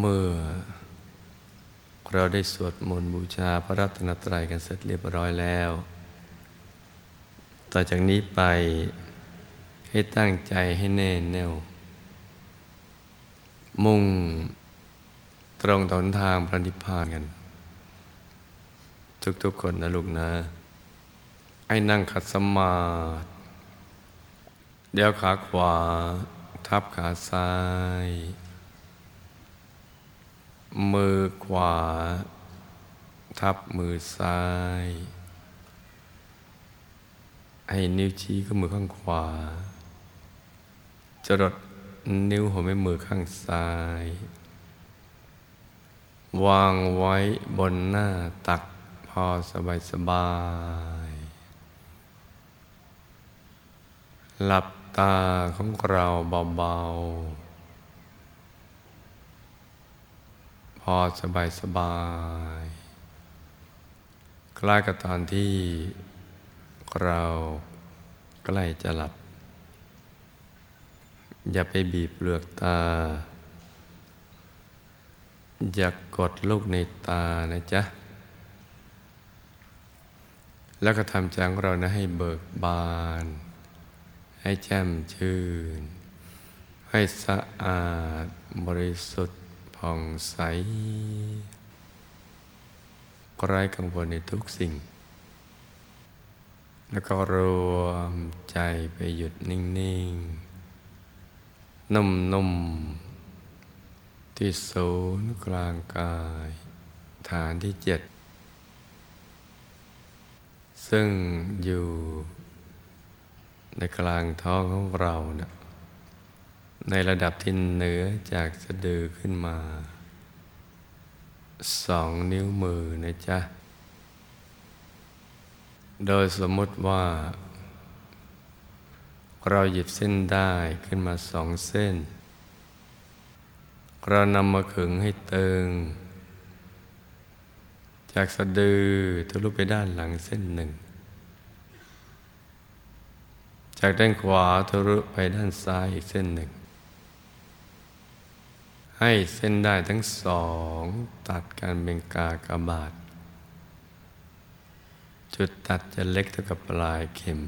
เมื่อ เราได้สวดมนต์บูชาพระรัตนตรัยกันเสร็จเรียบร้อยแล้ว ต่อจากนี้ไปให้ตั้งใจให้แน่แน่ว มุ่งตรงตนทางพระนิพพานกัน ทุกๆคนนะลูกนะไอ้นั่งขัดสมาธิเดี๋ยวขาขวา ทับขาซ้าย มือขวา ทับมือซ้าย ให้นิ้วชี้ก็มือข้างขวา จรดนิ้วหัวแม่มือข้างซ้าย วางไว้บนหน้าตักพอสบายสบาย หลับตาของเราเบาๆ พอสบายสบายคล้ายกับตอนที่เราใกล้จะหลับ อย่าไปบีบเปลือกตา อย่ากกดลูกในตานะจ๊ะ แล้วก็ทำใจของเรานะให้เบิกบาน ให้แจ่มชื่น ให้สะอาดบริสุทธิ์ ผ่องใสไร้กังวลในทุกสิ่ง แล้วก็รวมใจไปหยุดนิ่ง ๆ นุ่ม ๆ ที่ศูนย์กลางกาย ฐานที่เจ็ด ซึ่งอยู่ในกลางท้องของเรานะ ในระดับที่เหนือจากสะดือขึ้นมาสองนิ้วมือนะจ๊ะ โดยสมมติว่า เราหยิบเส้นได้ขึ้นมาสองเส้น เรานำมาขึงให้ตึง จากสะดือทะลุไปด้านหลังเส้นหนึ่ง จากด้านขวาทะลุไปด้านซ้ายอีกเส้นหนึ่ง ให้เส้นได้ทั้งสอง ตัดกันเป็นกากบาท จุดตัดจะเล็กเท่ากับปลายเข็ม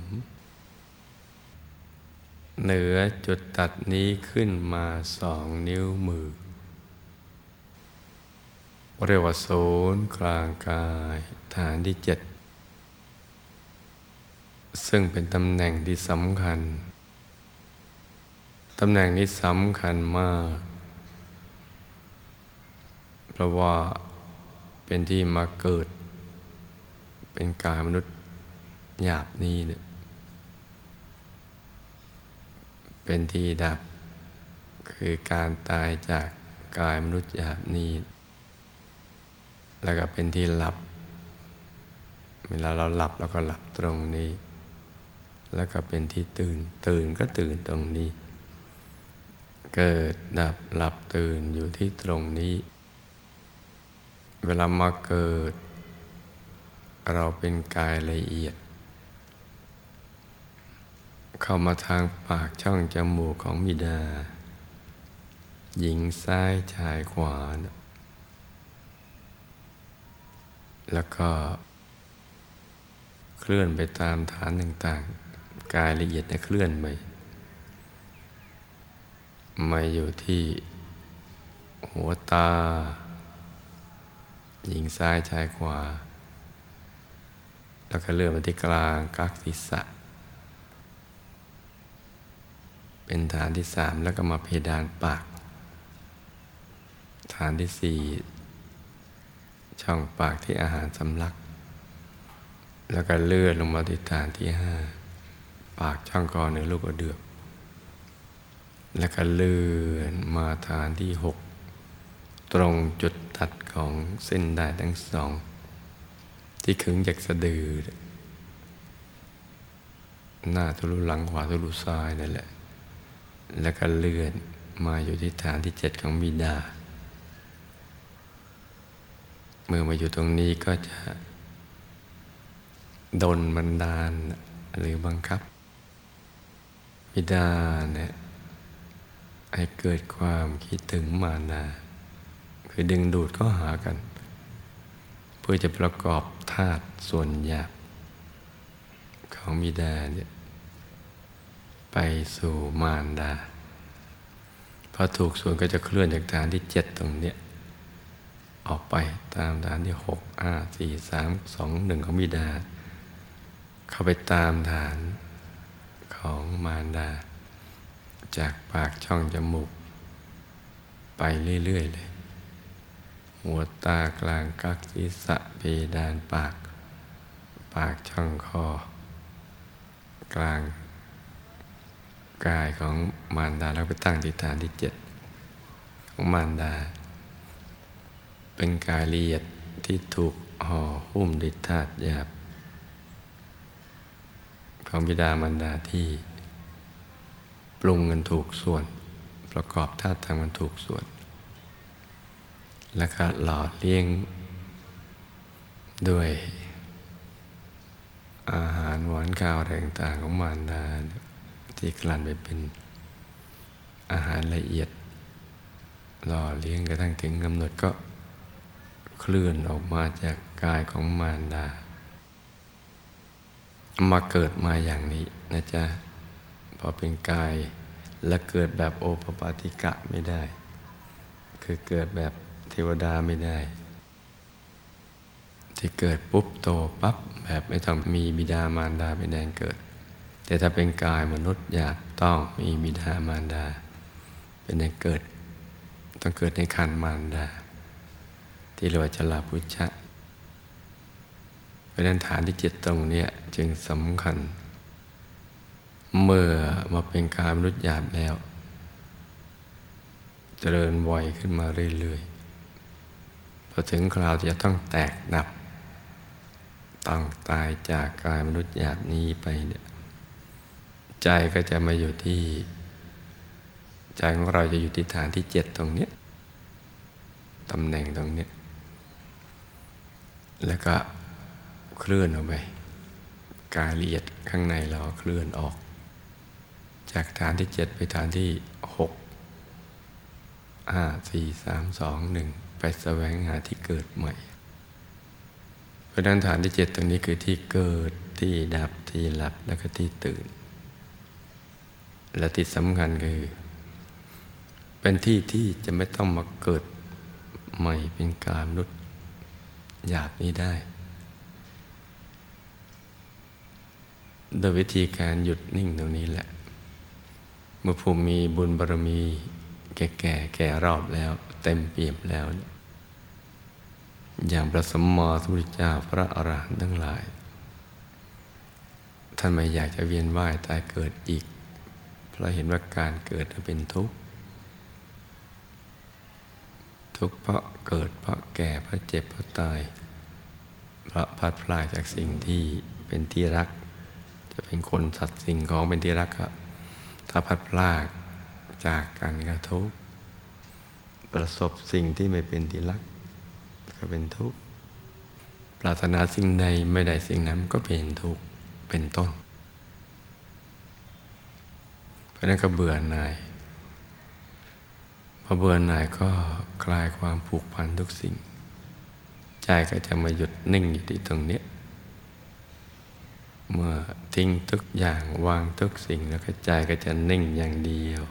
เหนือจุดตัดนี้ขึ้นมาสองนิ้วมือ เรียกว่าศูนย์กลางกายฐานที่เจ็ดซึ่งเป็นตำแหน่งที่สำคัญ ตำแหน่งนี้สำคัญมาก เพราะว่าเป็นที่มาเกิด เป็นกายมนุษย์หยาบนี้เนี่ยเป็นที่ดับคือการตายจากกายมนุษย์หยาบนี้ แล้วก็เป็นที่หลับ เวลาเราหลับเราก็หลับตรงนี้ แล้วก็เป็นที่ตื่นตื่นก็ตื่นตรงนี้ เกิดดับหลับตื่นอยู่ที่ตรงนี้ เวลามาเกิด เราเป็นกายละเอียด เข้ามาทางปากช่องจมูกของมิดา หญิงซ้ายชายขวา แล้วก็ เคลื่อนไปตามฐานต่างๆ กายละเอียดเนี่ยเคลื่อนไปมาอยู่ที่หัวตา หญิงซ้ายชายขวา แล้วก็เลื่อนมาที่กลางกักศีรษะ เป็นฐานที่สามแล้วก็มาเพดานปาก ฐานที่สี่ช่องปากที่อาหารสำลัก แล้วก็เลื่อนลงมาที่ฐานที่ห้าปากช่องคอเหนือลูกกระเดือก แล้วก็เลื่อนมาฐานที่หกตรงจุด ตัดของเส้นได้ทั้งสอง ที่ขึงจากสะดือ หน้าทะลุหลังขวาทะลุซ้ายนั่นแหละ แล้วก็เลื่อนมาอยู่ที่ฐานที่เจ็ดของบิดา เมื่อมาอยู่ตรงนี้ก็จะดนบันดาลหรือบังคับิดาเนี่ยให้เกิดความคิดถึงมานา คือดึงดูดก็หากัน เพื่อจะประกอบธาตุส่วนหยาบของบิดาเนี่ยไปสู่มารดา พอถูกส่วนก็จะเคลื่อนจากฐานที่เจ็ดตรงเนี้ยออกไปตามฐานที่หกห้าสี่สามสองหนึ่งของบิดา เข้าไปตามฐานของมารดา จากปากช่องจมูก ไปเรื่อย ๆ เลย หัวตากลางกักศีรษะเพดานปาก ปากช่องคอ กลางกายของมารดาแล้วไปตั้งที่ฐานที่เจ็ดของมารดา เป็นกายละเอียดที่ถูกห่อหุ้มด้วยธาตุหยาบ ของบิดามารดาที่ปรุงกันถูกส่วน ประกอบธาตุทางมันถูกส่วน แล้วก็หล่อเลี้ยง ด้วย อาหารหวานข้าวแรงต่างของมารดาที่กลั่นไปเป็นอาหารละเอียด หล่อเลี้ยงกระทั่งถึงกำหนดก็เคลื่อนออกมาจากกายของมารดา มาเกิดมาอย่างนี้นะจ๊ะ พอเป็นกายและเกิดแบบโอปปาติกะไม่ได้ คือเกิดแบบ วดาไม่ได้ ที่เกิดปุ๊บโตปั๊บแบบไม่ต้องมีบิดามารดาเป็นแดงเกิด แต่ถ้าเป็นกายมนุษย์อยากต้องมีบิดามารดา เป็นในเกิด ต้องเกิดในคันมารดา ที่เรียกว่าจลาพุชะเพราะนั้นฐานที่เจ็ดตรงนี้จึงสำคัญ เมื่อมาเป็นกายมนุษย์หยาบแล้วเจริญวัยขึ้นมาเรื่อยๆ พอถึงคราวที่จะต้องแตกดับ ต้องตายจากกายมนุษย์หยาบนี้ไปเนี่ยใจก็จะมาอยู่ที่ ใจของเราจะอยู่ที่ฐานที่เจ็ดตรงนี้ตำแหน่งตรงนี้แล้วก็เคลื่อนออกไปกายละเอียดข้างในเราเคลื่อนออก จากฐานที่เจ็ดไปฐานที่หกห้าสี่สามสองหนึ่ง ไปแสวงหาที่เกิดใหม่ เพราะนั้นฐานที่เจ็ดตรงนี้คือที่เกิดที่ดับที่หลับแล้วก็ที่ตื่น และที่สำคัญคือ เป็นที่ที่จะไม่ต้องมาเกิดใหม่เป็นการนุษย์อยากนี้ได้ โดยวิธีการหยุดนิ่งตรงนี้แหละ เมื่อภูมิมีบุญบารมี แก่แก่แก่รอบแล้ว เต็มเปี่ยมแล้ว อย่างพระสมมอสมุทรเจ้าพระอรหันต์ทั้งหลาย ท่านไม่อยากจะเวียนว่ายตายเกิดอีก เพราะเห็นว่าการเกิดเป็นทุกข์ ทุกข์เพราะเกิดเพราะแก่เพราะเจ็บเพราะตาย เพราะพัดพลายจากสิ่งที่เป็นที่รัก จะเป็นคนสัตว์สิ่งของเป็นที่รักครับถ้าพัดพลากจากกันก็ทุกข์ ประสบสิ่งที่ไม่เป็นที่รัก ก็เป็นทุกข์ปรารถนาสิ่งใดไม่ได้สิ่งนั้นก็เป็นทุกข์เป็นต้น เพราะนั้นก็เบื่อหน่ายพอเบื่อหน่ายก็คลายความผูกพันทุกสิ่ง ใจก็จะมาหยุดนิ่งอยู่ที่ตรงนี้ เมื่อทิ้งทุกอย่างวางทุกสิ่งแล้วก็ใจก็จะนิ่งอย่างเดียว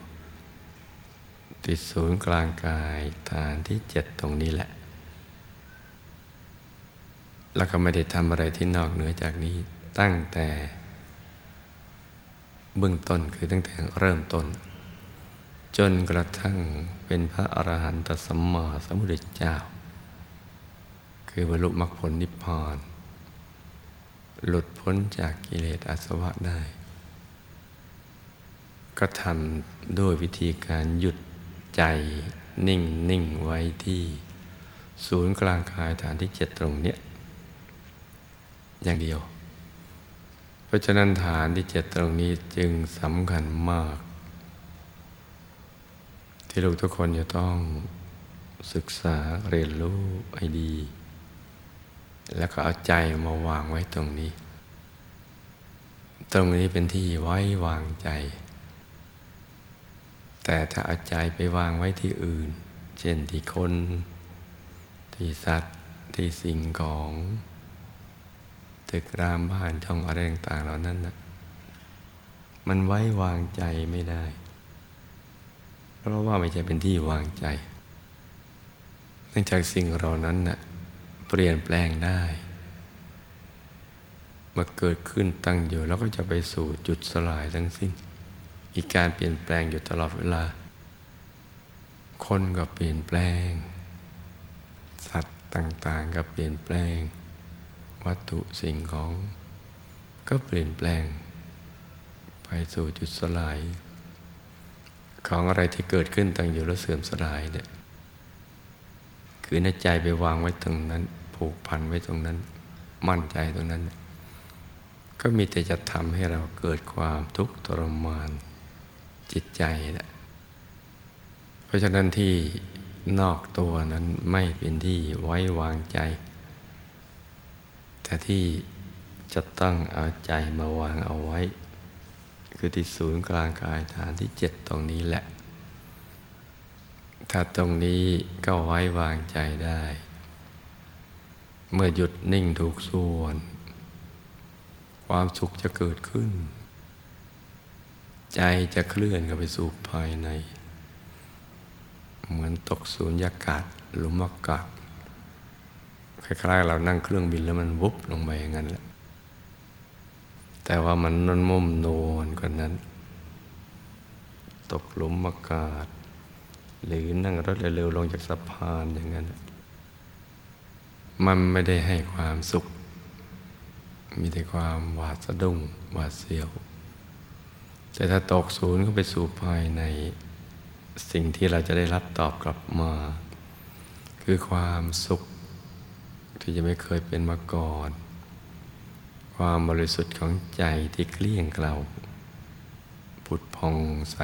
ติดศูนย์กลางกายฐานที่เจ็ดตรงนี้แหละ แล้วก็ไม่ได้ทำอะไรที่นอกเหนือจากนี้ตั้งแต่ เบื้องต้นคือตั้งแต่เริ่มต้น จนกระทั่งเป็นพระอรหันตสัมมาสัมพุทธเจ้า คือบรรลุมรรคผลนิพพานหลุดพ้นจากกิเลสอาสวะได้ ก็ทำด้วยวิธีการหยุด ใจนิ่งนิ่งไว้ที่ ศูนย์กลางกายฐานที่เจ็ดตรงเนี้ยอย่างเดียว เพราะฉะนั้นฐานที่เจ็ดตรงนี้จึงสำคัญมาก ที่ลูกทุกคนจะต้องศึกษาเรียนรู้ให้ดี แล้วก็เอาใจมาวางไว้ตรงนี้ ตรงนี้เป็นที่ไว้วางใจ แต่ถ้าเอาใจไปวางไว้ที่อื่น เช่นที่คน ที่สัตว์ ที่สิ่งของตึกรามบ้านช่องอะไรต่างๆเหล่านั้นนะมันไว้วางใจไม่ได้ เพราะว่าไม่ใช่เป็นที่วางใจเนื่องจากสิ่งเหล่านั้นนะ่ะเปลี่ยนแปลงได้มาเกิดขึ้นตั้งอยู่แล้วก็จะไปสู่จุดสลายทั้งสิ้น อีกการเปลี่ยนแปลงอยู่ตลอดเวลา คนก็เปลี่ยนแปลง สัตว์ต่างๆก็เปลี่ยนแปลง วัตถุสิ่งของ ก็เปลี่ยนแปลง ไปสู่จุดสลาย ของอะไรที่เกิดขึ้นตั้งอยู่แล้วเสื่อมสลายเนี่ยคือในใจไปวางไว้ตรงนั้น ผูกพันไว้ตรงนั้น มั่นใจตรงนั้น ก็มีแต่จะทำให้เราเกิดความทุกข์ทรมาน จิตใจนะเพราะฉะนั้นที่นอกตัวนั้นไม่เป็นที่ไว้วางใจ แต่ที่จะต้องเอาใจมาวางเอาไว้ คือที่ศูนย์กลางกายฐานที่เจ็ดตรงนี้แหละ ถ้าตรงนี้ก็ไว้วางใจได้ เมื่อหยุดนิ่งถูกส่วน ความสุขจะเกิดขึ้น ใจจะเคลื่อนเข้าไปสู่ภายใน เหมือนตกสูญญากาศหลุมอากาศคล้ายๆเรานั่งเครื่องบินแล้วมันวุบลงไปอย่างนั้นแหละแต่ว่ามันนนมุมโนนกว่านั้น ตกหลุมอากาศ หรือนั่งรถเร็วๆลงจากสะพานอย่างนั้น มันไม่ได้ให้ความสุข มีแต่ความหวาดสะดุ้งหวาดเสียว แต่ถ้าตกศูนย์ก็ไปสู่ภายใน สิ่งที่เราจะได้รับตอบกลับมา คือความสุขที่จะไม่เคยเป็นมาก่อน ความบริสุทธิ์ของใจที่เกลี้ยงเกลาผุดพองใส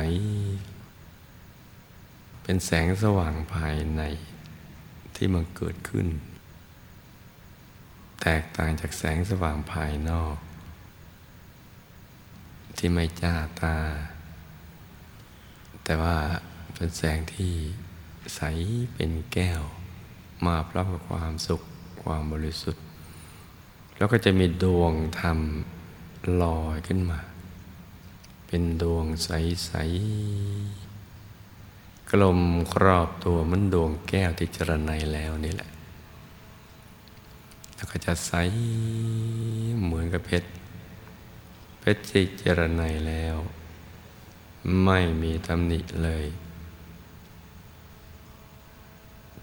เป็นแสงสว่างภายในที่มันเกิดขึ้น แตกต่างจากแสงสว่างภายนอก ที่ไม่จ้าตา แต่ว่าเป็นแสงที่ใสเป็นแก้ว มาพร้อมกับความสุขความบริสุทธิ์ แล้วก็จะมีดวงธรรมลอยขึ้นมา เป็นดวงใส ๆ กลมครอบตัวมันดวงแก้วที่จรนัยแล้วนี่แหละ แล้วก็จะใสเหมือนกับเพชร เพชรเจรไนแล้ว ไม่มีตำหนิเลย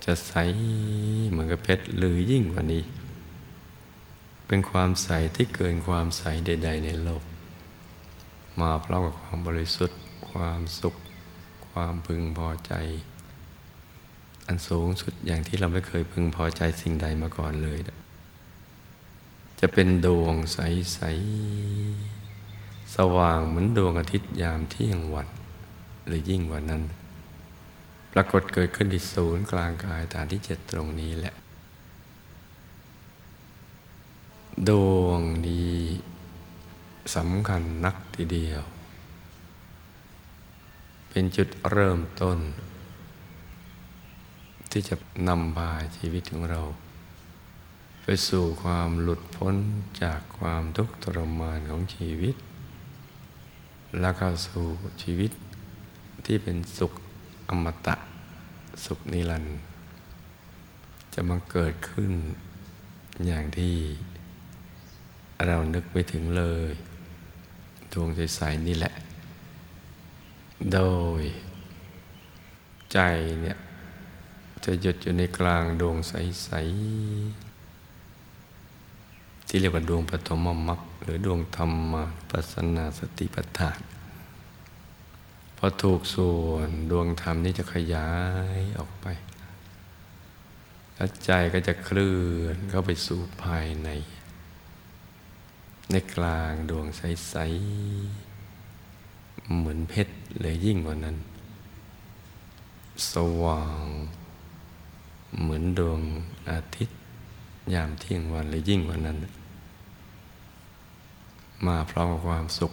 จะใสเหมือนกับเพชรหรือยิ่งกว่านี้ เป็นความใสที่เกินความใสใด ๆ ในโลก มาพร้อมกับความบริสุทธิ์ ความสุข ความพึงพอใจ อันสูงสุดอย่างที่เราไม่เคยพึงพอใจสิ่งใดมาก่อนเลย จะเป็นดวงใส ๆ สว่างเหมือนดวงอาทิตย์ยามเที่ยงวัน หรือยิ่งกว่านั้น ปรากฏเกิดขึ้นที่ศูนย์กลางกายฐานที่เจ็ดตรงนี้แหละ ดวงนี้สำคัญนักทีเดียว เป็นจุดเริ่มต้น ที่จะนำพาชีวิตของเรา ไปสู่ความหลุดพ้นจากความทุกข์ทรมานของชีวิต แล้วเข้าสู่ชีวิตที่เป็นสุขอมตะสุขนิรันดร์จะมาเกิดขึ้นอย่างที่เรานึกไม่ถึงเลยดวงใสๆนี่แหละ โดย ใจเนี่ย จะหยุดอยู่ในกลางดวงใสๆ ที่เรียกว่าดวงปฐมมรรคหรือดวงธรรมปัสนาสติปัฏฐานพอถูกส่วนดวงธรรมนี้จะขยายออกไปแล้วใจก็จะเคลื่อนเข้าไปสู่ภายใน ในกลางดวงใส ๆ เหมือนเพชรเลยยิ่งกว่านั้น สว่าง เหมือนดวงอาทิตย์ ยามเที่ยงวันเลยยิ่งกว่านั้น มาพร้อมกับความสุข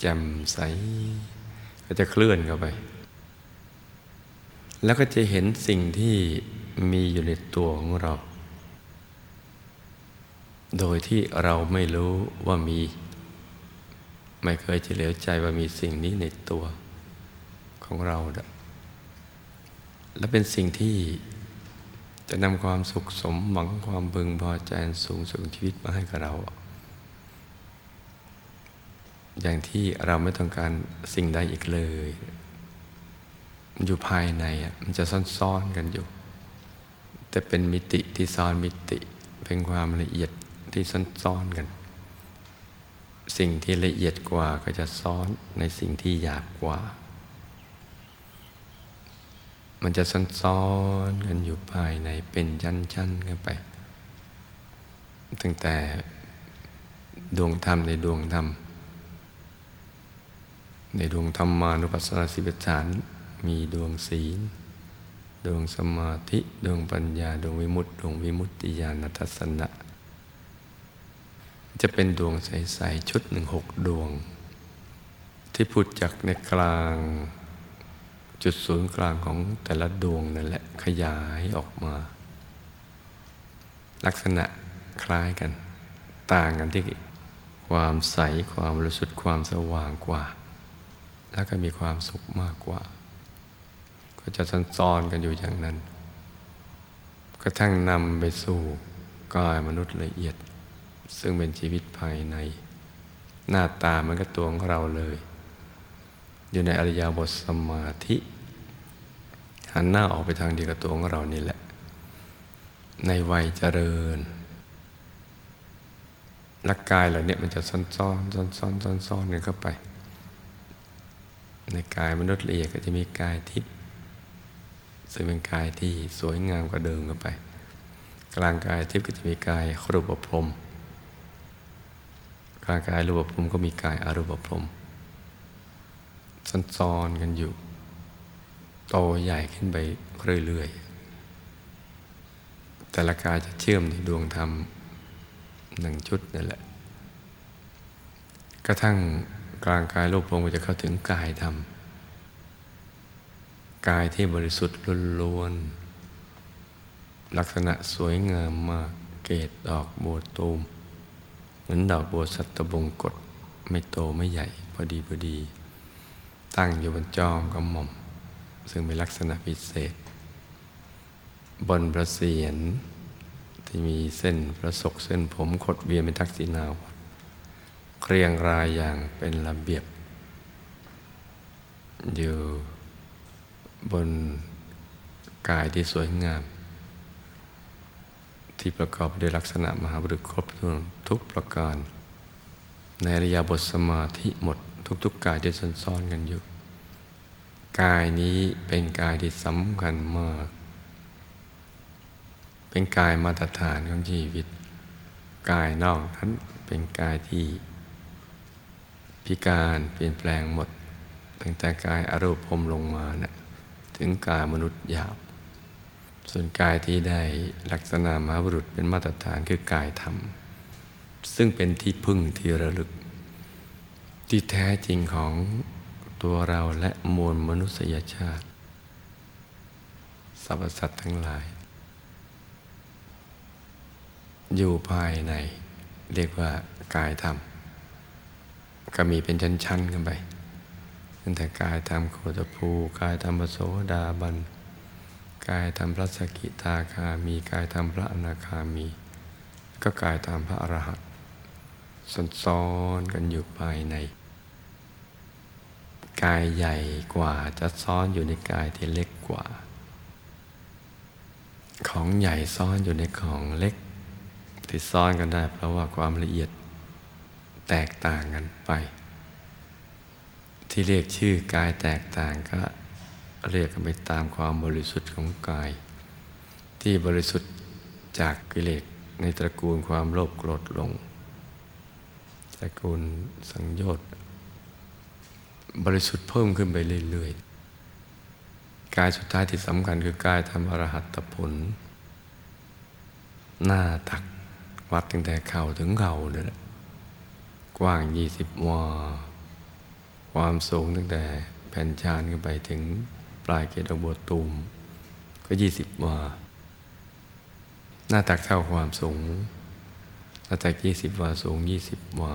แจ่มใส ก็จะเคลื่อนเข้าไป แล้วก็จะเห็นสิ่งที่มีอยู่ในตัวของเรา โดยที่เราไม่รู้ว่ามี ไม่เคยเฉลียวใจว่ามีสิ่งนี้ในตัวของเรา และเป็นสิ่งที่จะนำความสุขสมหวังความบึงพอใจสูงสุดชีวิตมาให้กับเรา อย่างที่เราไม่ต้องการสิ่งใดอีกเลยมันอยู่ภายในมันจะซ่อนๆกันอยู่ แต่เป็นมิติที่ซ้อนมิติเป็นความละเอียดที่ซ่อนๆกัน สิ่งที่ละเอียดกว่าก็จะซ้อนในสิ่งที่หยาบกว่า มันจะซ้อนๆกันอยู่ภายในเป็นชั้นๆกันไป ตั้งแต่ดวงธรรมในดวงธรรม ในดวงธรรมานุปัสสนาสิบฐานมีดวงศีล ดวงสมาธิ ดวงปัญญา ดวงวิมุตติ ดวงวิมุตติญาณทัศนะ จะเป็นดวงใส ๆ ชุดหนึ่งหกดวง ที่พุดจากในกลางจุดศูนย์กลางของแต่ละดวงนั่นแหละขยายออกมา ลักษณะคล้ายกัน ต่างกันที่ความใสความรู้สึกความสว่างกว่า แล้วก็มีความสุขมากกว่า ก็จะซ้อนกันอยู่อย่างนั้น กระทั่งนำไปสู่กายมนุษย์ละเอียด ซึ่งเป็นชีวิตภายใน หน้าตามันก็ตัวของเราเลย อยู่ในอริยบทสมาธิหันหน้าออกไปทางเดียวกับตัวของเรานี่แหละ ในวัยเจริญลักกายเหล่านี้มันจะซ้อนซ้อนซ้อนซ้อนซ้อนซ้อนกันเข้าไป ในกายมนุษย์ละเอียดก็จะมีกายทิพย์ซึ่งเป็นกายที่สวยงามกว่าเดิมกันไป กลางกายทิพย์ก็จะมีกายรูปพรมกลางกายรูปพรมก็มีกายอรูปพรมซ้อนๆกันอยู่ โตใหญ่ขึ้นไปเรื่อยๆ แต่ละกายจะเชื่อมในดวงธรรมหนึ่งชุดนั่นแหละกระทั่ง กลางกายรูปพรมก็จะเข้าถึงกายธรรม กายที่บริสุทธิ์ล้วนๆลักษณะสวยงามมากเกตดอกบัวตูม เหมือนดอกบัวสัตบงกฎไม่โตไม่ใหญ่พอดีพอดี ตั้งอยู่บนจอมกระหม่อม ซึ่งเป็นลักษณะพิเศษ บนประเสียนที่มีเส้นประศกเส้นผมขดเวียนเป็นทักษิณาว เรียงรายอย่างเป็นระเบียบ อยู่บนกายที่สวยงาม ที่ประกอบด้วยลักษณะมหาบุรุษครบถ้วนทุกประการ ในอริยบทสมาธิหมดทุกๆกายที่ซ่อนกันอยู่ กายนี้เป็นกายที่สำคัญมาก เป็นกายมาตรฐานของชีวิต กายนอกนั้นเป็นกายที่ พิการเปลี่ยนแปลงหมด ตั้งแต่กายอารูปพรมลงมาเนะี่ยถึงกายมนุษย์หยาบ ส่วนกายที่ได้ลักษณะมหาบุรุษเป็นมาตรฐานคือกายธรรม ซึ่งเป็นที่พึ่งที่ระลึก ที่แท้จริงของตัวเราและมวลมนุษยชาติสรรพสัตว์ทั้งหลาย อยู่ภายในเรียกว่ากายธรรม ก็มีเป็นชั้นๆกันไปตั้งแต่กายธรรมโคตภูกายธรรมโสดาบัน กายธรรมพระสกิทาคามีกายธรรมพระอนาคามี ก็กายธรรมพระอรหันต์ซ้อนกันอยู่ภายใน กายใหญ่กว่าจะซ้อนอยู่ในกายที่เล็กกว่า ของใหญ่ซ้อนอยู่ในของเล็กที่ซ้อนกันได้เพราะว่าความละเอียด แตกต่างกันไป ที่เรียกชื่อกายแตกต่างก็เรียกกันไปตามความบริสุทธิ์ของกาย ที่บริสุทธิ์จากกิเลสในตระกูลความโลภโกรธหลงตระกูลสังโยชน์บริสุทธิ์เพิ่มขึ้นไปเรื่อยๆ กายสุดท้ายที่สำคัญคือกายทำอรหัตผล หน้าตักวัดตั้งแต่เข่าถึงเข่าเลย กว้างยี่สิบวา ความสูงตั้งแต่แผ่นชานขึ้นไปถึงปลายเกตบัวตูม ก็ยี่สิบวา หน้าตักเท่าความสูง หน้าตักยี่สิบวาสูงยี่สิบวา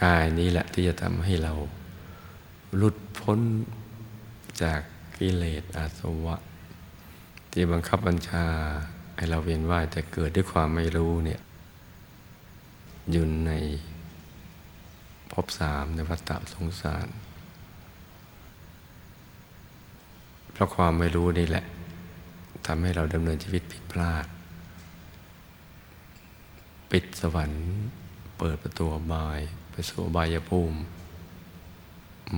กายนี้แหละที่จะทำให้เราหลุดพ้นจากกิเลสอาสวะ ที่บังคับบัญชา ให้เราเวียนว่ายแต่เกิดด้วยความไม่รู้เนี่ย อยู่ในภพสามในวัฏฏะสงสาร เพราะความไม่รู้นี่แหละทำให้เราดำเนินชีวิตผิดพลาด ปิดสวรรค์เปิดประตูบาย ไปสู่บายภูมิ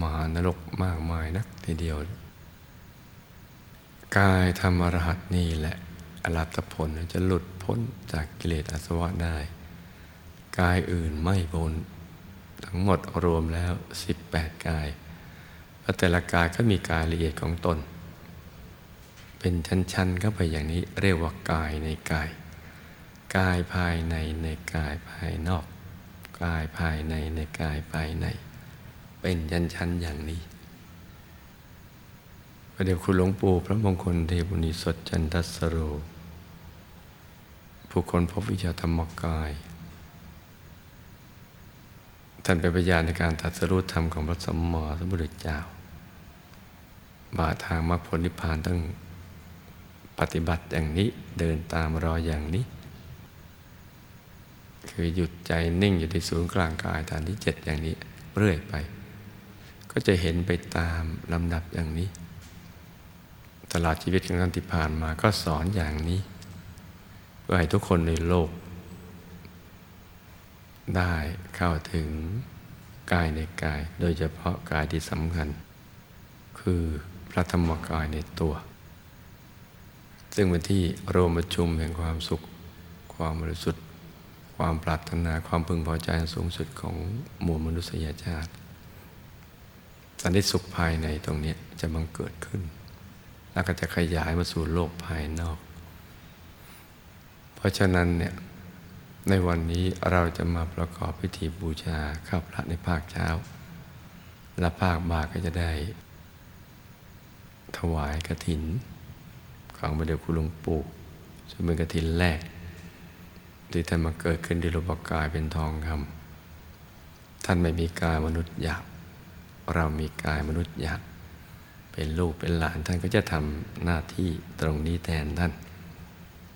มหานรกมากมายนักทีเดียว กายธรรมรหัสนี่แหละอรัตผลจะหลุดพ้นจากกิเลสอาสวะได้ กายอื่นไม่พ้นทั้งหมดรวมแล้ว 18 กายแล้วแต่ละกายก็มีกายละเอียดของตน เป็นชั้นๆเข้าไปอย่างนี้เรียกว่ากายในกาย กายภายในในกายภายนอก กายภายในในกายภายใน เป็นชั้นๆอย่างนี้ประเดี๋ยวคุณหลวงปู่พระมงคลเทพุนิสดจันทสโรผู้คนพบวิชาธรรมกาย ท่านเป็นพยานในการตัดสรุปธรรมของพระสมมอสัมพุทธเจ้าบาทางมรรคผลนิพพานต้องปฏิบัติอย่างนี้เดินตามรอยอย่างนี้ คือหยุดใจนิ่งอยู่ที่ศูนย์กลางกายฐานที่เจ็ดอย่างนี้เรื่อยไป ก็จะเห็นไปตามลำดับอย่างนี้ ตลอดชีวิตของท่านที่ผ่านมาก็สอนอย่างนี้ เพื่อให้ทุกคนในโลก ได้เข้าถึงกายในกาย โดยเฉพาะกายที่สำคัญ คือพระธรรมกายในตัว ซึ่งเป็นที่รวมประชุมแห่งความสุข ความบริสุทธิ์ ความปรารถนาความพึงพอใจสูงสุดของมวลมนุษยชาติ สันติสุขภายในตรงนี้จะบังเกิดขึ้น แล้วก็จะขยายมาสู่โลกภายนอก เพราะฉะนั้นเนี่ย ในวันนี้เราจะมาประกอบพิธีบูชาข้าพระในภาคเช้า และภาคบ่ายก็จะได้ ถวายกระถิน ของพระเดชคุณหลวงปู่ซึ่งเป็นกระถินแรก ที่ท่านมาเกิดขึ้นในรูปกายเป็นทองคำท่านไม่มีกายมนุษย์หยาบเรามีกายมนุษย์หยาบเป็นลูกเป็นหลานท่านก็จะทำหน้าที่ตรงนี้แทนท่าน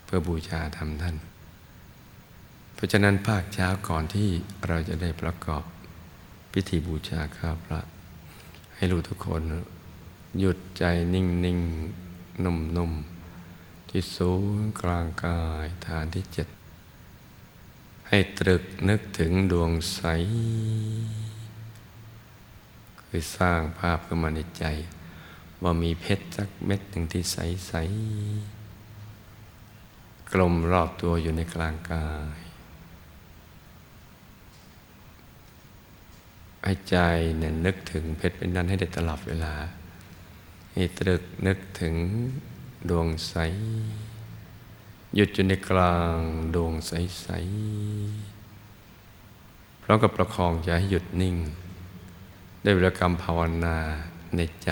เพื่อบูชาทำท่าน เพราะฉะนั้นภาคเช้าก่อนที่เราจะได้ประกอบพิธีบูชาข้าพระ ให้รู้ทุกคน หยุดใจนิ่งนิ่งนุ่มนุ่มที่สูงกลางกายฐานที่เจ็ดให้ตรึกนึกถึงดวงใส คือสร้างภาพขึ้นมาในใจ ว่ามีเพชรสักเม็ดหนึ่งที่ใสใสกลมรอบตัวอยู่ในกลางกาย ให้ใจเนี่ยนึกถึงเพชรเป็นนั้นให้ได้ตลอดเวลาให้ตรึกนึกถึงดวงใส หยุดอยู่ในกลางดวงใสๆพร้อมกับประคองใจให้หยุดนิ่ง ได้วิรกรรมภาวนาในใจ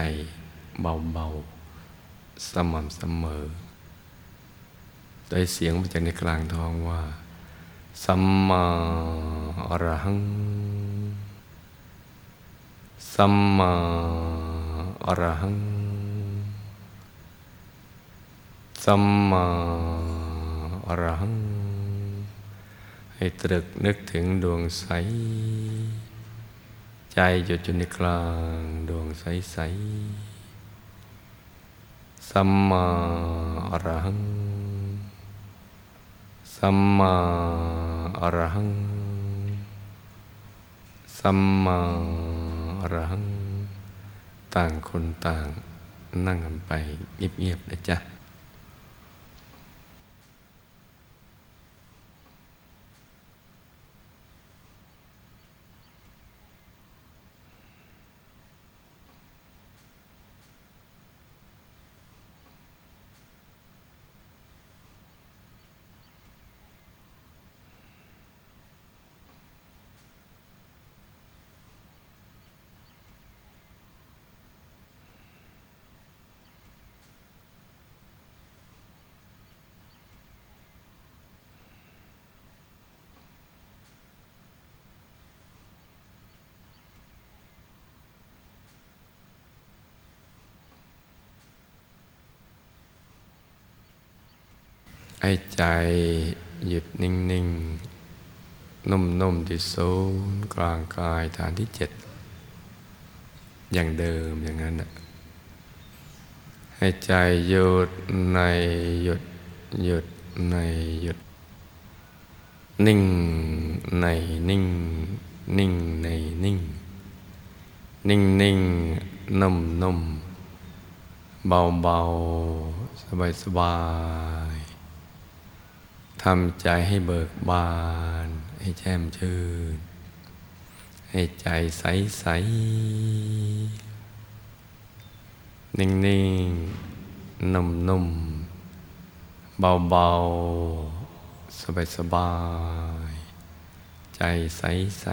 เบาๆ สม่ำเสมอโดยเสียงมาจากในกลางท้องว่า สัมมาอรหัง สัมมาอรหัง สัมมาอรหัง ให้ตรึกนึกถึงดวงใส ใจหยุดอยู่ในกลางดวงใสใส สัมมาอรหัง สัมมาอรหัง สัมมา อรหัง ต่างคนต่างนั่งกันไปเงียบๆนะจ๊ะ ให้ใจหยุดนิ่ง ๆ นุ่ม ๆ ที่ศูนย์กลางกายฐานที่เจ็ด อย่างเดิมอย่างนั้นให้ใจหยุดในหยุดหยุดในหยุด นิ่งในนิ่ง นิ่งในนิ่ง นิ่งนิ่งนุ่มนุ่มเบาเบาสบายสบาย ทำใจให้เบิกบาน ให้แจ่มชื่น ให้ใจใสใสนิ่งนิ่งนุ่มนุ่มเบาเบาสบายสบาย ใจใสใส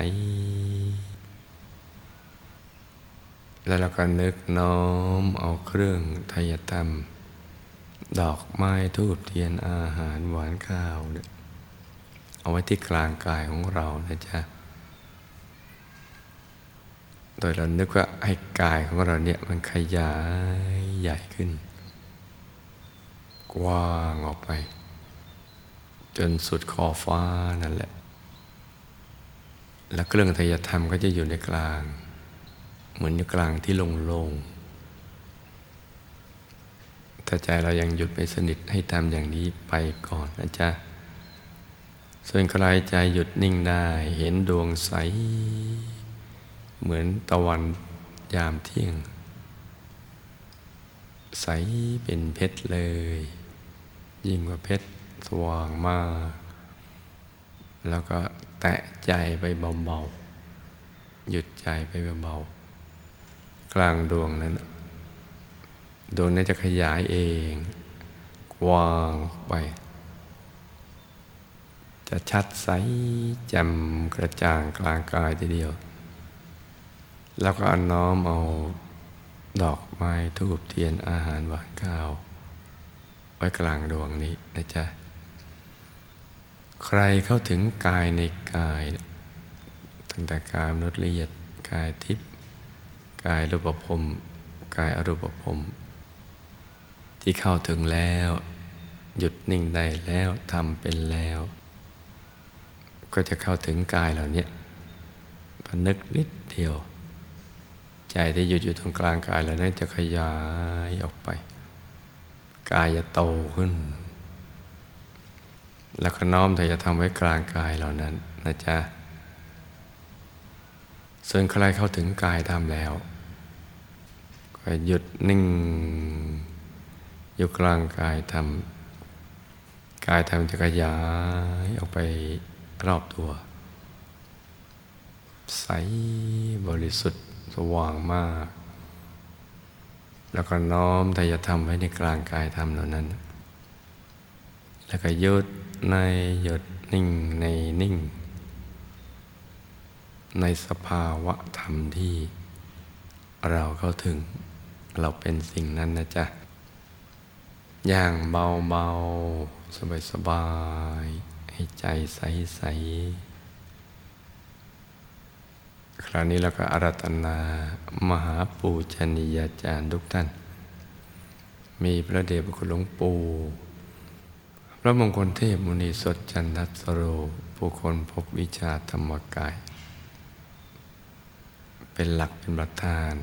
แล้วเราก็นึกน้อมเอาเครื่องทยธรรม ดอกไม้ทูบเทียนอาหารหวานข้าวเนี่ยเอาไว้ที่กลางกายของเรานะจ๊ะ โดยเรานึกว่าให้กายของเราเนี่ยมันขยายใหญ่ขึ้น กว้างออกไป จนสุดขอฟ้านั่นแหละ แล้วเครื่องทยธรรมก็จะอยู่ในกลาง เหมือนอยู่กลางที่โล่งๆ ถ้าใจเรายังหยุดไม่สนิทให้ทำอย่างนี้ไปก่อนนะจ๊ะส่วนใครใจหยุดนิ่งได้เห็นดวงใส เหมือนตะวันยามเที่ยง ใสเป็นเพชรเลย ยิ่งกว่าเพชรสว่างมาก แล้วก็แตะใจไปเบาๆ หยุดใจไปเบาๆ กลางดวงนั้น ดวงนี้จะขยายเองกว้างไป จะชัดใสแจ่มกระจ่างกลางกายทีเดียว แล้วก็อน้อมเอาดอกไม้ทูบเทียนอาหารหวานข้าว ไว้กลางดวงนี้นะจ๊ะ ใครเข้าถึงกายในกาย ตั้งแต่กายมนุษย์ละเอียดกายทิพย์กายรูปภพกายอรูปภพ ที่เข้าถึงแล้ว หยุดนิ่งได้แล้วทำเป็นแล้ว ก็จะเข้าถึงกายเหล่านี้พนึกนิดเดียว ใจที่หยุดอยู่ตรงกลางกายเหล่านั้นจะขยายออกไป กายจะโตขึ้น แล้วก็น้อมแต่จะทำไว้กลางกายเหล่านั้นนะจ๊ะส่วนใครเข้าถึงกายทำแล้ว ก็หยุดนิ่ง อยู่กลางกายทำกายทำจะขยายออกไปรอบตัว ใสบริสุทธิ์สว่างมาก แล้วก็น้อมทายธรรมไว้ในกลางกายธรรมเหล่านั้น แล้วก็ยุดในหยุดนิ่งในนิ่ง ในสภาวะธรรมที่เราเข้าถึงเราเป็นสิ่งนั้นนะจ๊ะ อย่างเบาเบาสบายสบายให้ใจใสใสคราวนี้เราก็อารัตนามหาปูชนียาจารย์ทุกท่าน มีพระเดชพระคุณหลวงปู่พระมงคลเทพมุนีสดจันทัสโรผู้คนพบวิชาธรรมกาย เป็นหลักเป็นประธาน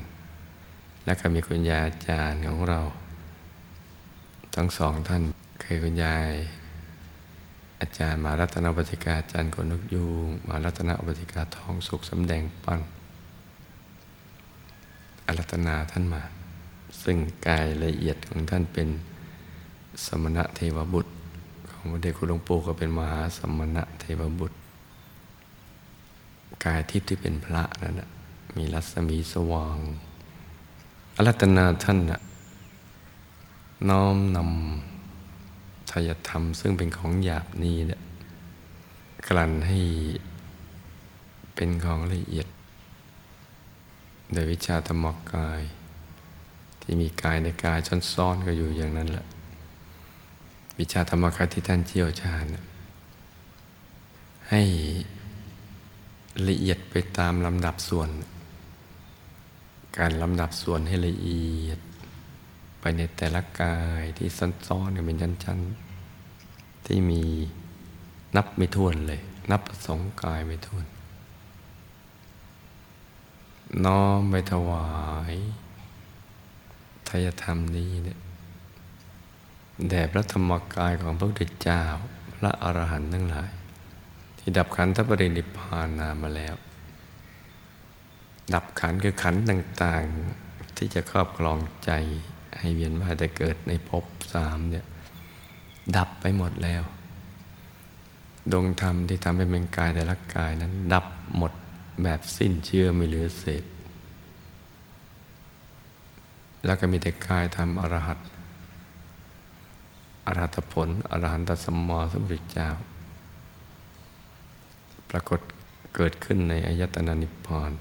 แล้วก็มีคุณยาอาจารย์ของเรา ทั้งสองท่านคือคุณยาย อาจารย์มารัตนปฏิกาอาจารย์คนนกยูมารัตนปฏิกาทองสุขสำแดงปั้นอารัตนาท่านมา ซึ่งกายละเอียดของท่านเป็นสมณะเทวบุตร ของพระเดชคุณหลวงปู่ก็เป็นมหาสมณะเทวบุตร กายทิพย์ที่เป็นพระนั่นนะมีรัศมีสว่างอรัตนาท่านนะ น้อมนำทายธรรม ซึ่งเป็นของหยาบนี้เนี่ยกลั่นให้เป็นของละเอียด โดยวิชาธรรมกาย ที่มีกายในกายซ้อนๆก็อยู่อย่างนั้นแหละ วิชาธรรมกายที่ท่านเชี่ยวชาญให้ละเอียดไปตามลำดับส่วน การลำดับส่วนให้ละเอียด ไปในแต่ละกายที่ซ้อนๆกันเป็นชั้นๆ ที่มีนับไม่ถ้วนเลย นับสงกายไม่ถ้วน น้อมไปถวายทายธรรมนี้เนี่ยแด่พระธรรมกายของพระพุทธเจ้า พระอรหันต์ทั้งหลาย ที่ดับขันธปรินิพพานนามาแล้ว ดับขันคือขันต่างๆ ที่จะครอบครองใจ ให้เวียนว่ายแต่เกิดในภพสามเนี่ย ดับไปหมดแล้ว ดวงธรรมที่ทำให้เป็นกายแต่ละกายนั้น ดับหมดแบบสิ้นเชื่อไม่เหลือเศษ แล้วก็มีแต่กายทำอรหัตอรหัตผล อรหันตสมมาสัมพุทธเจ้า ปรากฏเกิดขึ้นในอายตนะนิพพาน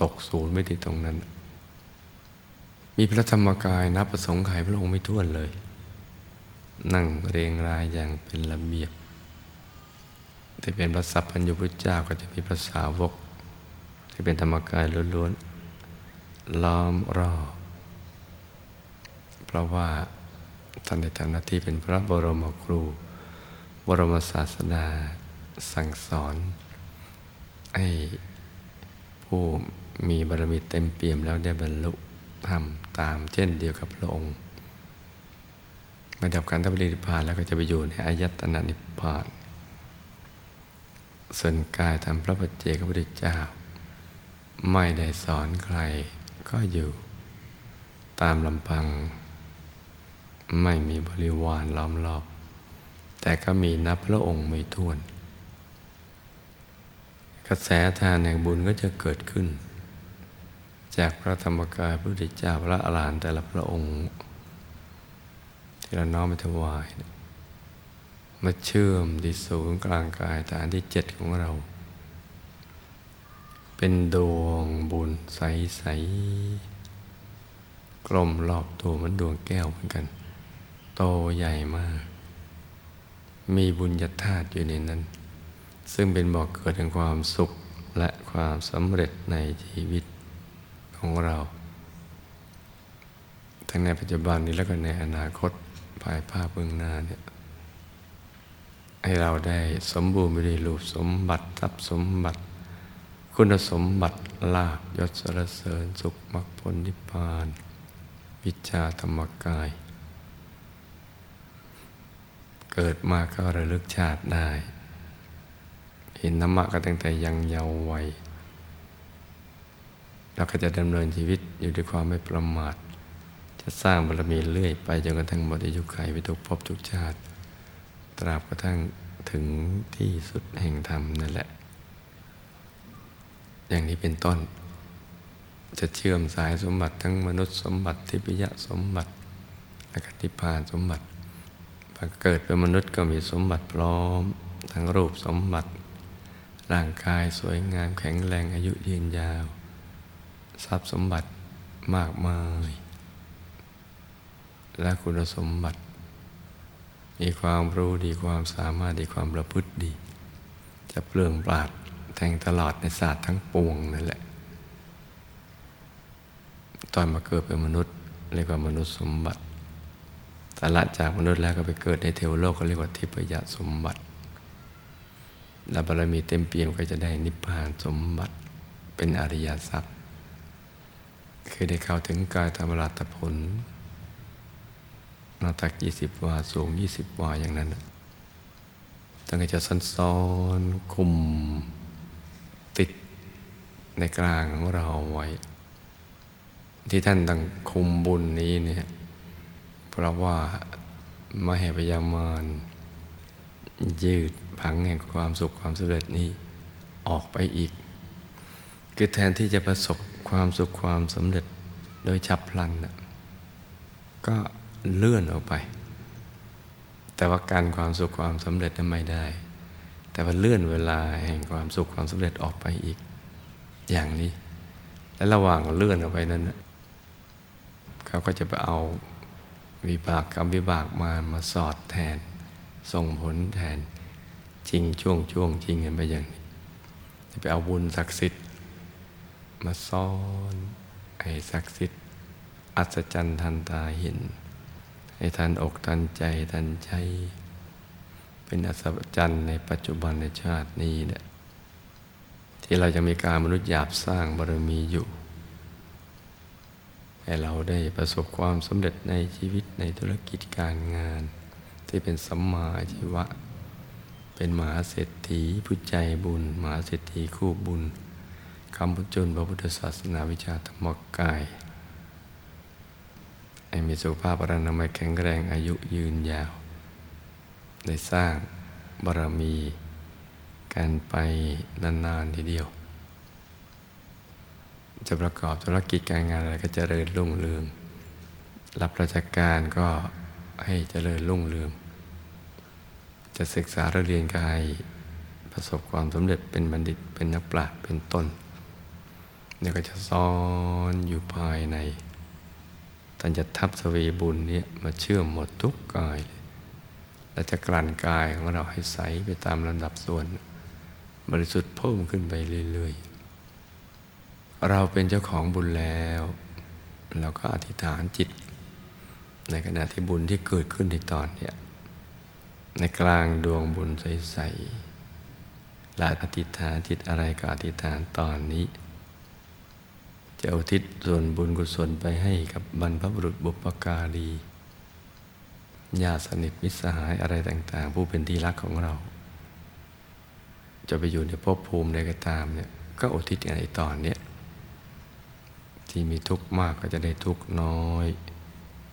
ตกศูนย์ไม่ที่ตรงนั้น มีพระธรรมกายนับประสงค์ไขพระองค์ไม่ท้วนเลย นั่งเรียงรายอย่างเป็นระเบียบที่เป็นพระสัพพัญญุพุทธเจ้าก็จะมีภาษาวก ที่เป็นธรรมกายล้วนๆล้อมรอบ เพราะว่าท่านในฐานะที่เป็นพระบรมครู บรมศาสดาสั่งสอนให้ผู้มีบารมีเต็มเปี่ยมแล้วได้บรรลุ ธรรมตามเช่นเดียวกับพระองค์มาดับการทับรินิพพานแล้วก็จะไปอยู่ในอายตนะนิพพาน ส่วนกายทำพระปัจเจกพุทธเจ้า ไม่ได้สอนใครก็อยู่ตามลำพัง ไม่มีบริวารล้อมรอบ แต่ก็มีนับพระองค์ไม่ท้วน กระแสทานแห่งบุญก็จะเกิดขึ้น จากพระธรรมกายพระพุทธเจ้าพระอรหันต์แต่ละพระองค์ ที่เราน้อมไปถวายมาเชื่อมที่ศูนย์กลางกายฐานที่เจ็ดของเรา เป็นดวงบุญใส ๆ กลมรอบตัวมันดวงแก้วเหมือนกัน โตใหญ่มาก มีบุญญาธาตุอยู่ในนั้น ซึ่งเป็นบอกเกิดแห่งความสุขและความสำเร็จในชีวิต ของเรา ทั้งในปัจจุบันนี้แล้วก็ในอนาคตภายภาคเบื้องหน้าเนี่ยให้เราได้สมบูรณ์ไปด้วยรูปสมบัติทรัพย์สมบัติ คุณสมบัติลาบยศสรเสริญสุขมรรคผลนิพพาน วิชาธรรมกาย เกิดมาก็ระลึกชาติได้ เห็นธรรมะก็ตั้งแต่ยังเยาว์วัย เราก็จะดำเนินชีวิตอยู่ด้วยความไม่ประมาท จะสร้างบารมีเรื่อยไปจนกระทั่งหมดอายุขัยไปทุกภพทุกชาติ ตราบกระทั่งถึงที่สุดแห่งธรรมนั่นแหละ อย่างนี้เป็นต้น จะเชื่อมสายสมบัติทั้งมนุษย์สมบัติทิพยสมบัติและกติพานสมบัติพอเกิดเป็นมนุษย์ก็มีสมบัติพร้อม ทั้งรูปสมบัติ ร่างกายสวยงามแข็งแรงอายุยืนยาว ทรัพย์สมบัติมากมาย และคุณสมบัติ มีความรู้ดีความสามารถดีความประพฤติดี จะเปลืองปราดแทงตลอดในศาสตร์ทั้งปวงนั่นแหละ ตอนมาเกิดเป็นมนุษย์เรียกว่ามนุษย์สมบัติแต่ละจากมนุษย์แล้วก็ไปเกิดในเทวโลกเขาเรียกว่าทิพยสมบัติและบารมีเต็มเปี่ยมก็จะได้นิพพานสมบัติเป็นอริยทรัพย์ คือได้เข้าถึงกายธรรมรัตผลหน้าตักยี่สิบวาสูงยี่สิบวาอย่างนั้นตั้งแต่จะสันซ้อนคุมติดในกลางของเราไว้ ที่ท่านต้องคุมบุญนี้เนี่ยเพราะว่ามาแห่พยามานยืดผังแห่งความสุขความสำเร็จนี้ออกไปอีก คือแทนที่จะประสบ ความสุขความสำเร็จโดยฉับพลันก็เลื่อนออกไป แต่ว่าการความสุขความสำเร็จนั้นไม่ได้ แต่ว่าเลื่อนเวลาแห่งความสุขความสำเร็จออกไปอีก อย่างนี้ และระหว่างเลื่อนออกไปนั้นเขาก็จะไปเอาวิบากกรรมวิบากมามาสอดแทน ส่งผลแทนจริงช่วงช่วงจริงกันไปอย่างนี้จะไปเอาบุญศักดิ์สิทธิ์ มาซ้อน ไอ้ศักดิ์สิทธิ์อัศจรรย์ทันตาเห็น ให้ทันอกทันใจทันใจ เป็นอัศจรรย์ในปัจจุบันในชาตินี้เนี่ยที่เราจะมีการมนุษย์หยาบสร้างบารมีอยู่ ให้เราได้ประสบความสำเร็จในชีวิตในธุรกิจการงาน ที่เป็นสัมมาชีวะ เป็นมหาเศรษฐีผู้ใจบุญมหาเศรษฐีคู่บุญำพุจุนพระพุทธศาสนาวิชาธรรมกายให้มีสุขภาพอนามัยแข็งแรงอายุยืนยาว ได้สร้างบารมีกันไปนานๆทีเดียว จะประกอบธุรกิจการงานอะไรก็จเจริญรุ่งเรือง รับราชการก็ให้เจริญรุ่งเรือง จะศึกษาเรียนกายประสบความสำเร็จเป็นบัณฑิตเป็นนักปราชญ์เป็นต้น เนี่ยก็จะซ้อนอยู่ภายในท่านจะทับสวีบุญเนี่ยมาเชื่อมหมดทุกกายเลยและจะกลั่นกายของเราให้ใสไปตามลำดับส่วน บริสุทธิ์เพิ่มขึ้นไปเรื่อยๆ เราเป็นเจ้าของบุญแล้ว เราก็อธิษฐานจิต ในขณะที่บุญที่เกิดขึ้นในตอนเนี้ยในกลางดวงบุญใสๆและอธิษฐานจิตอะไรก็อธิษฐานตอนนี้ จะอุทิศส่วนบุญกุศลไปให้กับบรรพบุรุษบุปการีญาติสนิทมิตรสหายอะไรต่าง ๆ ผู้เป็นที่รักของเรา จะไปอยู่ในภพภูมิใดก็ตามเนี่ยก็อุทิศในตอนเนี้ยที่มีทุกข์มากก็จะได้ทุกข์น้อย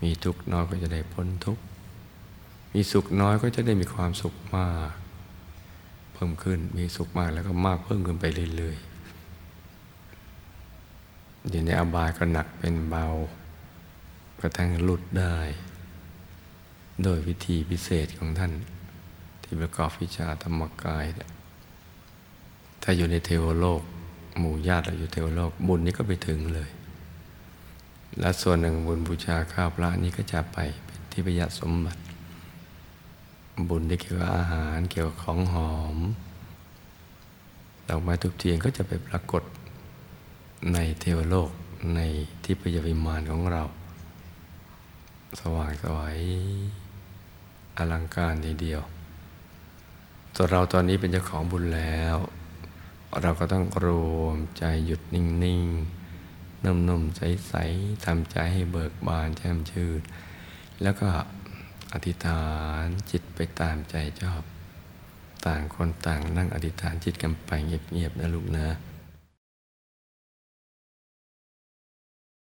มีทุกข์น้อยก็จะได้พ้นทุกข์มีสุขน้อยก็จะได้มีความสุขมาก เพิ่มขึ้นมีสุขมากแล้วก็มากเพิ่มขึ้นไปเรื่อยๆ อยู่ในอบายก็หนักเป็นเบากระทั่งหลุดได้ โดยวิธีพิเศษของท่าน ที่ประกอบวิชาธรรมกาย ถ้าอยู่ในเทวโลก หมู่ญาติเราอยู่เทวโลก บุญนี้ก็ไปถึงเลย และส่วนหนึ่งบุญบูชาข้าวพระนี้ก็จะไปเป็นที่ประหยัดสมบัติ บุญที่เกี่ยวกับอาหารเกี่ยวกับของหอมดอกไม้ทุกเทียนก็จะไปปรากฏ ในเทวโลกในที่พยาวิมานของเรา สว่างสวยอลังการทีเดียวตัวเราตอนนี้เป็นเจ้าของบุญแล้ว เราก็ต้องรวมใจหยุดนิ่งๆนุ่มๆใสๆทำใจให้เบิกบานแจ่มชื่นแล้วก็อธิษฐานจิตไปตามใจชอบ ต่างคนต่างนั่งอธิษฐานจิตกันไปเงียบๆนะลูกนะ